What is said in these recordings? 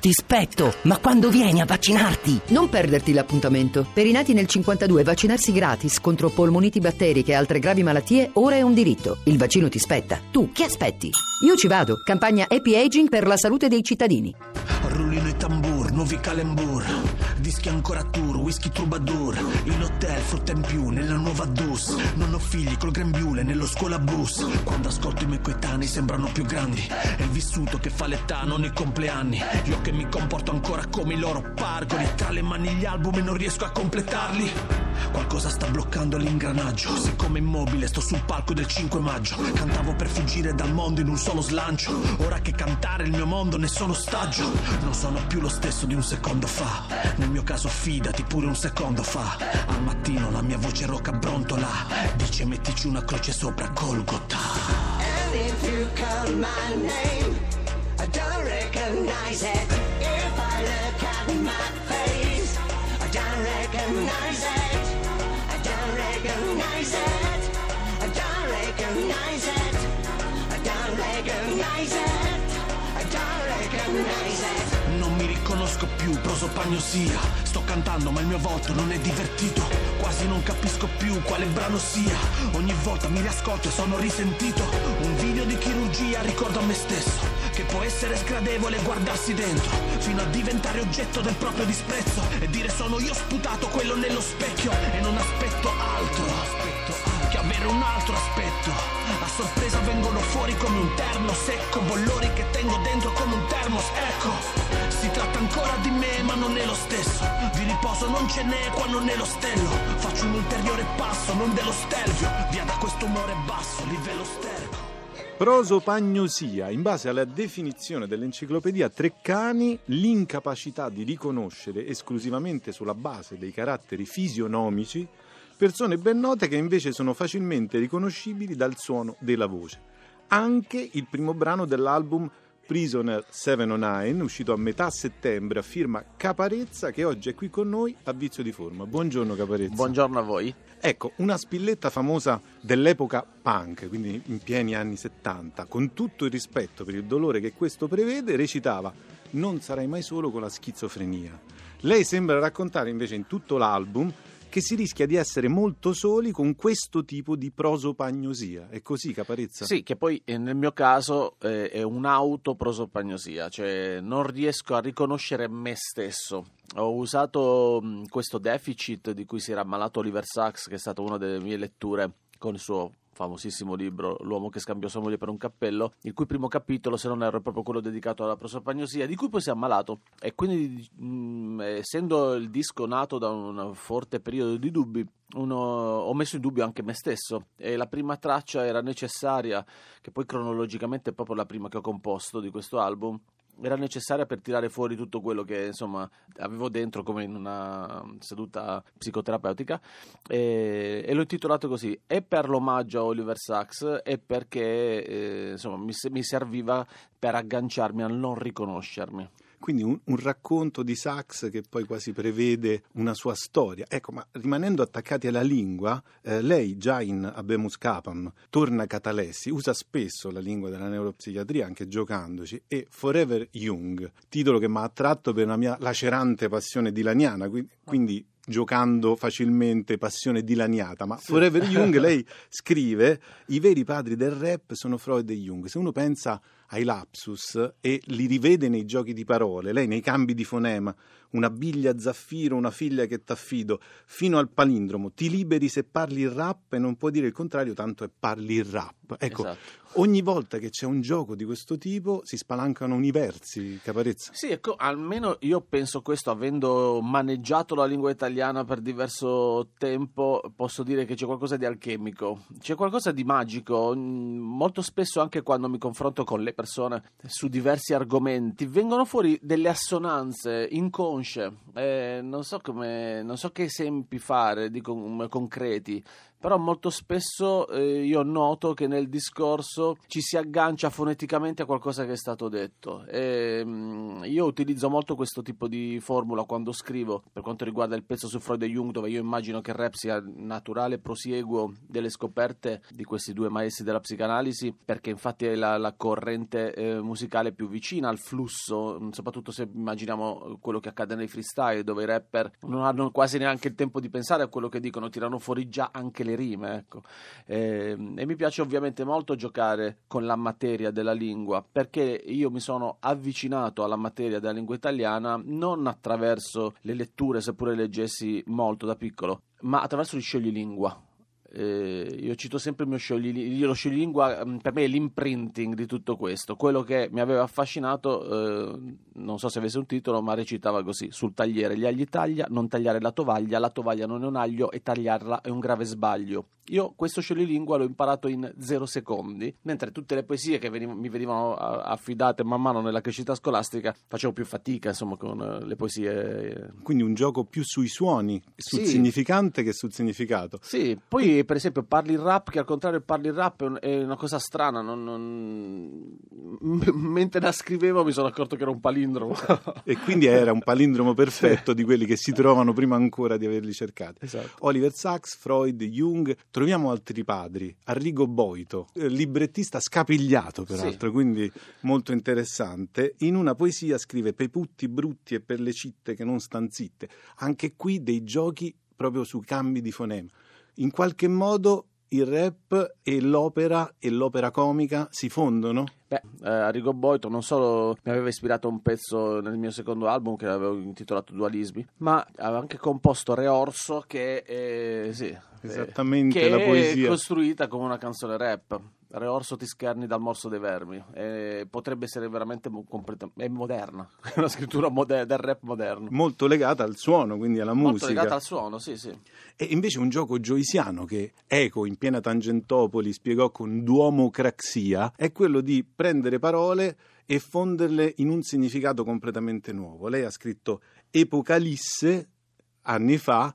ti spetto, ma quando vieni a vaccinarti? Non perderti l'appuntamento. Per i nati nel 52 vaccinarsi gratis contro polmoniti batteriche e altre gravi malattie ora è un diritto. Il vaccino ti spetta. Tu che aspetti? Io ci vado. Campagna Happy Aging per la salute dei cittadini. Rullino i tambur, nuovi calembur. Dischi ancora tour, whisky troubadour. In hotel, frutta in più, nella nuova dus Non ho figli col grembiule, nello scuola bus. Quando ascolto i miei coetanei sembrano più grandi. È il vissuto che fa l'età, non i compleanni. Io che mi comporto ancora come i loro pargoli. Tra le mani gli album e non riesco a completarli Qualcosa sta bloccando l'ingranaggio. Siccome immobile sto sul palco del 5 maggio. Cantavo per fuggire dal mondo in un solo slancio. Ora che cantare il mio mondo ne sono ostaggio. Non sono più lo stesso di un secondo fa. Nel mio caso fidati pure un secondo fa. Al mattino la mia voce roca brontola. Dice mettici una croce sopra Golgotha. And if you call my name, I don't recognize it. If I look at my face, I don't recognize it. Recognize it. I don't recognize it. I don't recognize it. I don't recognize it. Riconosco più, prosopagnosia Sto cantando ma il mio volto non è divertito. Quasi non capisco più quale brano sia. Ogni volta mi riascolto e sono risentito. Un video di chirurgia ricordo a me stesso Che può essere sgradevole guardarsi dentro Fino a diventare oggetto del proprio disprezzo E dire sono io sputato quello nello specchio E non aspetto altro. Che avere un altro aspetto. A sorpresa vengono fuori come un terno secco Bollori che tengo dentro come un termos Ecco si tratta ancora di me ma non è lo stesso. Di riposo non ce n'è qua non è lo stello. Faccio un ulteriore passo non dello stelvio. Via da questo umore basso livello sterco Prosopagnosia, in base alla definizione dell'enciclopedia Treccani, l'incapacità di riconoscere esclusivamente sulla base dei caratteri fisionomici persone ben note che invece sono facilmente riconoscibili dal suono della voce. Anche il primo brano dell'album Prisoner 709, uscito a metà settembre a firma Caparezza, che oggi è qui con noi a vizio di forma. Buongiorno Caparezza. Buongiorno a voi. Ecco, una spilletta famosa dell'epoca punk, quindi in pieni anni 70, con tutto il rispetto per il dolore che questo prevede, recitava Non sarai mai solo con la schizofrenia. Lei sembra raccontare invece in tutto l'album che si rischia di essere molto soli con questo tipo di prosopagnosia. È così, Caparezza? Sì, che poi eh, nel mio caso eh, è un'autoprosopagnosia, cioè non riesco a riconoscere me stesso. Ho usato mh, questo deficit di cui si era ammalato Oliver Sacks, che è stata una delle mie letture con il suo famosissimo libro L'uomo che scambiò sua moglie per un cappello, il cui primo capitolo, se non erro, è proprio quello dedicato alla prosopagnosia, di cui poi si è ammalato. E quindi, mh, essendo il disco nato da un forte periodo di dubbi, uno, ho messo in dubbio anche me stesso e la prima traccia era necessaria, che poi cronologicamente è proprio la prima che ho composto di questo album, era necessaria per tirare fuori tutto quello che insomma avevo dentro come in una seduta psicoterapeutica e, e l'ho intitolato così e per l'omaggio a Oliver Sacks e perché eh, insomma mi, mi serviva per agganciarmi a non riconoscermi quindi un, un, racconto di Sachs che poi quasi prevede una sua storia. Ecco, ma rimanendo attaccati alla lingua, eh, lei già in Abemus Capam torna Catalessi, usa spesso la lingua della neuropsichiatria anche giocandoci e Forever Young, titolo che mi ha attratto per una mia lacerante passione dilaniana, quindi giocando facilmente passione dilaniata, ma sì. Forever Young lei scrive i veri padri del rap sono Freud e Jung. Se uno pensa ai lapsus e li rivede nei giochi di parole, lei nei cambi di fonema, una biglia zaffiro, una figlia che t'affido, fino al palindromo, ti liberi se parli il rap e non puoi dire il contrario, tanto è parli il rap. Ecco, esatto. Ogni volta che c'è un gioco di questo tipo si spalancano universi, Caparezza. Sì, ecco, almeno io penso questo, avendo maneggiato la lingua italiana per diverso tempo, posso dire che c'è qualcosa di alchemico, c'è qualcosa di magico. Molto spesso anche quando mi confronto con le persone su diversi argomenti vengono fuori delle assonanze inconsce, eh, non, so come, non so che esempi fare di con, concreti, però molto spesso eh, io noto che nel discorso ci si aggancia foneticamente a qualcosa che è stato detto. E, mh, mm, io utilizzo molto questo tipo di formula quando scrivo per quanto riguarda il pezzo su Freud e Jung, dove io immagino che il rap sia naturale prosieguo delle scoperte di questi due maestri della psicanalisi, perché infatti è la, la corrente eh, musicale più vicina al flusso, mm, soprattutto se immaginiamo quello che accade nei freestyle, dove i rapper non hanno quasi neanche il tempo di pensare a quello che dicono, tirano fuori già anche le rime. Ecco. E, e mi piace ovviamente molto giocare con la materia della lingua, perché io mi sono avvicinato alla materia della lingua italiana non attraverso le letture, seppure leggessi molto da piccolo, ma attraverso gli scioglilingua. Eh, io cito sempre il mio scioglilingua, lo scioglilingua mm, per me è l'imprinting di tutto questo. Quello che mi aveva affascinato, eh, non so se avesse un titolo, ma recitava così: sul tagliere gli agli taglia, non tagliare la tovaglia, la tovaglia non è un aglio e tagliarla è un grave sbaglio. Io questo scioglilingua l'ho imparato in zero secondi, mentre tutte le poesie che veniv- mi venivano affidate man mano nella crescita scolastica facevo più fatica, insomma, con eh, le poesie. Quindi un gioco più sui suoni, sul Sì. significante che sul significato. Sì, poi per esempio parli il rap, che al contrario parli il rap è, un- è una cosa strana, non- non- m- mentre la scrivevo mi sono accorto che era un palindromo. E quindi era un palindromo perfetto di quelli che si trovano prima ancora di averli cercati. Esatto. Oliver Sacks, Freud, Jung, troviamo altri padri, Arrigo Boito, eh, librettista scapigliato peraltro, quindi molto interessante. In una poesia scrive per putti brutti e per le citte che non stan zitte. Anche qui dei giochi proprio sui cambi di fonema. In qualche modo il rap e l'opera e l'opera comica si fondono? Beh, eh, Arrigo Boito non solo mi aveva ispirato un pezzo nel mio secondo album che avevo intitolato Dualismi, ma aveva anche composto Re Orso che è, sì, Esattamente che la è poesia. costruita come una canzone rap. Re Orso ti scherni dal morso dei vermi. E potrebbe essere veramente mo- completa- è moderna, è una scrittura moder- del rap moderno. molto legata al suono, quindi alla Molto musica. legata al suono, sì, sì. E invece un gioco gioisiano che Eco in piena Tangentopoli spiegò con duomocraxia è quello di prendere parole e fonderle in un significato completamente nuovo. Lei ha scritto Epocalisse anni fa,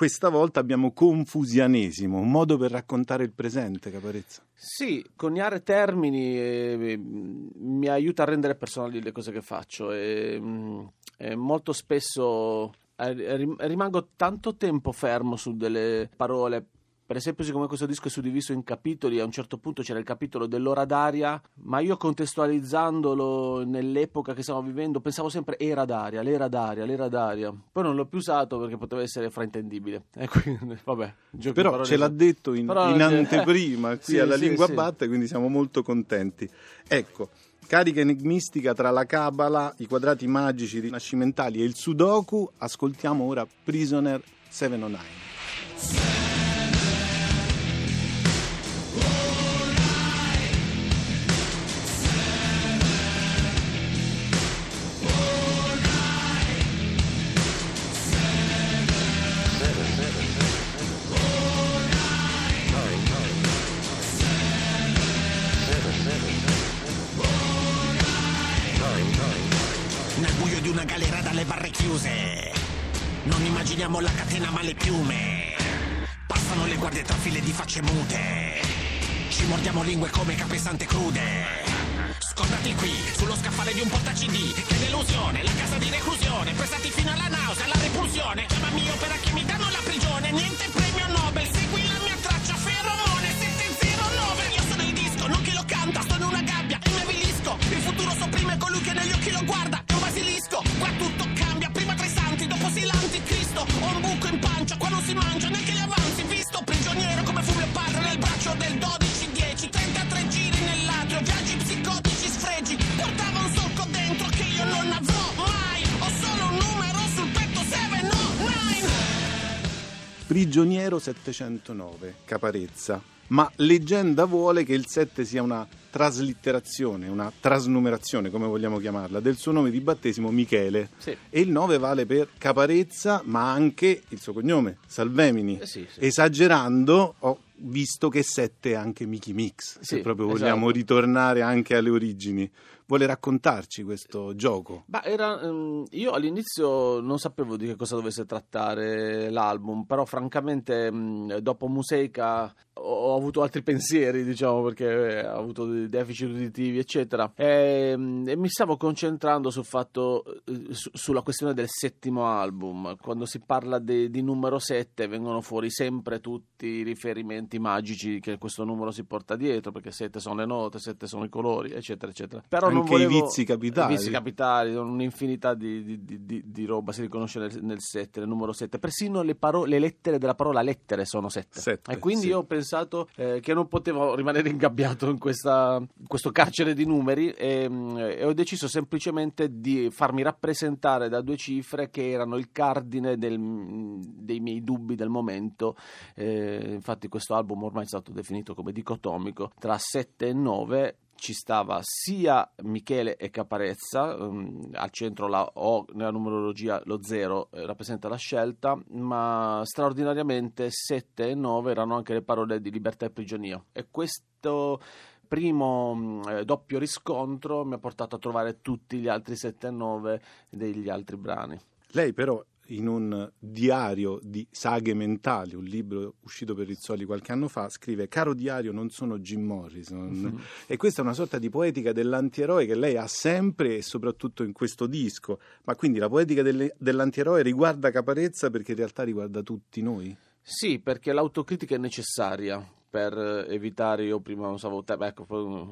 questa volta abbiamo confusianesimo, un modo per raccontare il presente, Caparezza. Sì, coniare termini eh, mi aiuta a rendere personali le cose che faccio e, mm, e molto spesso eh, rim- rimango tanto tempo fermo su delle parole. Per esempio, siccome questo disco è suddiviso in capitoli, a un certo punto c'era il capitolo dell'ora d'aria, ma io contestualizzandolo nell'epoca che stiamo vivendo pensavo sempre era d'aria, l'era d'aria, l'era d'aria. Poi non l'ho più usato perché poteva essere fraintendibile. E quindi, vabbè, Però ce l'ha detto in, Però- in anteprima qui Sì, alla sì, Lingua sì. Batte, quindi siamo molto contenti. Ecco, carica enigmistica tra la Cabala, i quadrati magici rinascimentali e il Sudoku, ascoltiamo ora Prisoner 709. Immaginiamo la catena ma le piume. Passano le guardie tra file di facce mute. Ci mordiamo lingue come capesante crude. Scordati qui, sullo scaffale di un porta CD. Che delusione, la casa di reclusione. Prestati fino alla nausea, alla Prigioniero 709, Caparezza. Ma leggenda vuole che il 7 sia una traslitterazione, una trasnumerazione, come vogliamo chiamarla, del suo nome di battesimo Michele. Sì. E il 9 vale per Caparezza, ma anche il suo cognome, Salvemini. Eh sì, sì. Esagerando, ho visto che 7 è anche Mickey Mix, se Sì, proprio esatto. vogliamo ritornare anche alle origini. vuole raccontarci questo gioco? Ma era, ehm, io all'inizio non sapevo di che cosa dovesse trattare l'album, però francamente mh, dopo Museica ho, avuto altri pensieri, diciamo, perché ho avuto dei deficit uditivi, eccetera, e, mh, e mi stavo concentrando sul fatto, eh, su- sulla questione del settimo album. Quando si parla de- di numero 7 vengono fuori sempre tutti i riferimenti magici che questo numero si porta dietro, perché 7 sono le note, 7 sono i colori, eccetera, eccetera. Però non Anche i volevo- vizi capitali. i vizi capitali, un'infinità di, di- di- di- roba si riconosce nel, nel 7, nel numero 7. Persino le, paro- le lettere della parola lettere sono 7. Sette, e quindi sì. io ho pensato eh, che non potevo rimanere ingabbiato in, questa- in questo carcere di numeri e, e ho deciso semplicemente di farmi rappresentare da due cifre che erano il cardine del- dei miei dubbi del momento. Eh, infatti questo album ormai è stato definito come dicotomico tra 7 e 9 ci stava sia Michele e Caparezza, ehm, al centro la O nella numerologia lo 0 rappresenta la scelta, ma straordinariamente 7 e 9 erano anche le parole di libertà e prigionia. E questo primo mh, eh, doppio riscontro mi ha portato a trovare tutti gli altri 7 e 9 degli altri brani. Lei però in un diario di saghe mentali, un libro uscito per Rizzoli qualche anno fa, scrive Caro diario, non sono Jim Morrison. E questa è una sorta di poetica dell'antieroe che lei ha sempre e soprattutto in questo disco. Ma quindi la poetica delle- dell'antieroe riguarda Caparezza perché in realtà riguarda tutti noi? Sì, perché l'autocritica è necessaria per evitare, io prima usavo, te- ecco,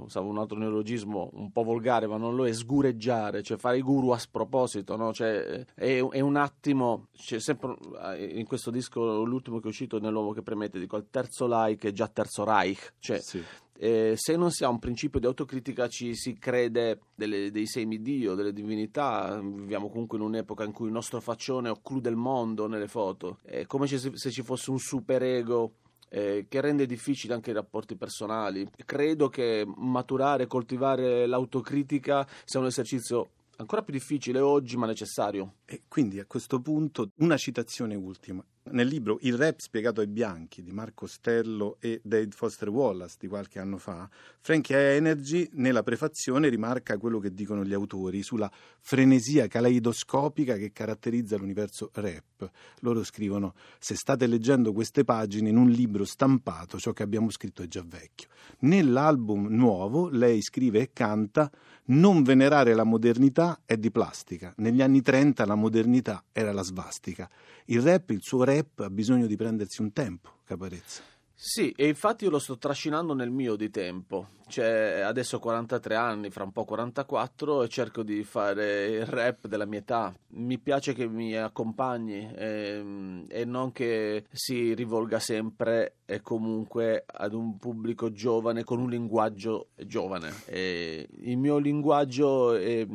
usavo un altro neologismo un po' volgare, ma non lo è, sgureggiare, cioè fare i guru a sproposito, no? Cioè, è, è un attimo, c'è sempre eh, in questo disco, l'ultimo che è uscito nell'uomo che premette, dico, il terzo like è già terzo Reich, cioè Sì. eh, se non si ha un principio di autocritica ci si crede delle- dei semidio, delle divinità, viviamo comunque in un'epoca in cui il nostro faccione occlude il mondo nelle foto, è come se, se ci fosse un superego eh, che rende difficili anche i rapporti personali. Credo che maturare, coltivare l'autocritica sia un esercizio ancora più difficile oggi ma necessario. E quindi a questo punto una citazione ultima. Nel libro Il rap spiegato ai bianchi di Marco Stello e Dave Foster Wallace di qualche anno fa, Frankie Energy nella prefazione rimarca quello che dicono gli autori sulla frenesia caleidoscopica che caratterizza l'universo rap. Loro scrivono: Se state leggendo queste pagine in un libro stampato, ciò che abbiamo scritto è già vecchio. Nell'album nuovo lei scrive e canta non venerare la modernità è di plastica. Negli anni 30 la modernità era la svastica. Il rap, il suo rap, ha bisogno di prendersi un tempo, Caparezza. Sì, e infatti io lo sto trascinando nel mio di tempo. Cioè, adesso ho 43 anni, fra un po' 44 e cerco di fare il rap della mia età. Mi piace che mi accompagni ehm, e non che si rivolga sempre e comunque ad un pubblico giovane con un linguaggio giovane. E il mio linguaggio è,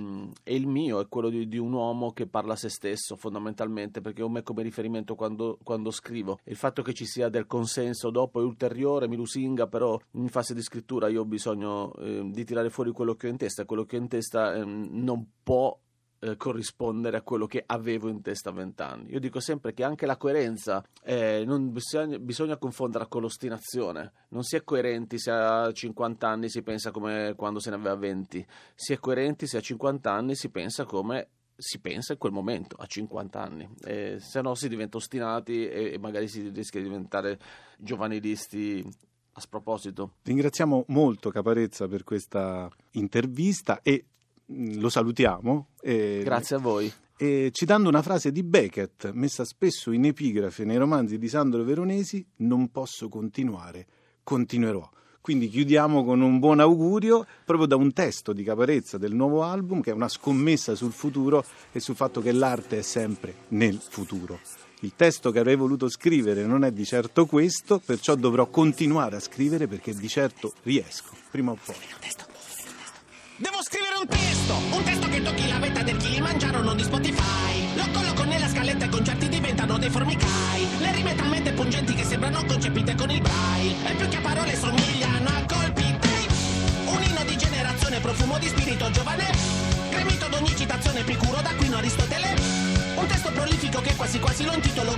è il mio, è quello di, di un uomo che parla a se stesso fondamentalmente, perché ho me come riferimento quando, quando scrivo. Il fatto che ci sia del consenso dopo è ulteriore, mi lusinga, però in fase di scrittura io ho bisogno eh, di tirare fuori quello che ho in testa, quello che ho in testa ehm, non può eh, corrispondere a quello che avevo in testa a vent'anni. Io dico sempre che anche la coerenza eh, non bisogna, bisogna confonderla con l'ostinazione. Non si è coerenti se a 50 anni si pensa come quando se ne aveva 20, si è coerenti se a 50 anni si pensa come si pensa in quel momento, a 50 anni, eh, se no si diventa ostinati e, e magari si rischia di diventare giovanilisti a sproposito. Ringraziamo molto Caparezza per questa intervista e mh, lo salutiamo. E, Grazie a voi. E citando una frase di Beckett, messa spesso in epigrafe nei romanzi di Sandro Veronesi, non posso continuare, continuerò. Quindi chiudiamo con un buon augurio proprio da un testo di Caparezza del nuovo album che è una scommessa sul futuro e sul fatto che l'arte è sempre nel futuro. Il testo che avrei voluto scrivere non è di certo questo, perciò dovrò continuare a scrivere perché di certo riesco, prima o poi. Devo scrivere un testo, un testo che tocchi la vetta del Kilimangiaro, non di Spotify. Lo colloco nella scaletta e i concerti diventano dei formicai. Le rime talmente pungenti che sembrano concepite con il braille. E più che a parole somigliano a colpi tape. Un inno di generazione, profumo di spirito giovane. Gremito d'ogni citazione, Epicuro d'Aquino Prolifico che quasi quasi lo intitolo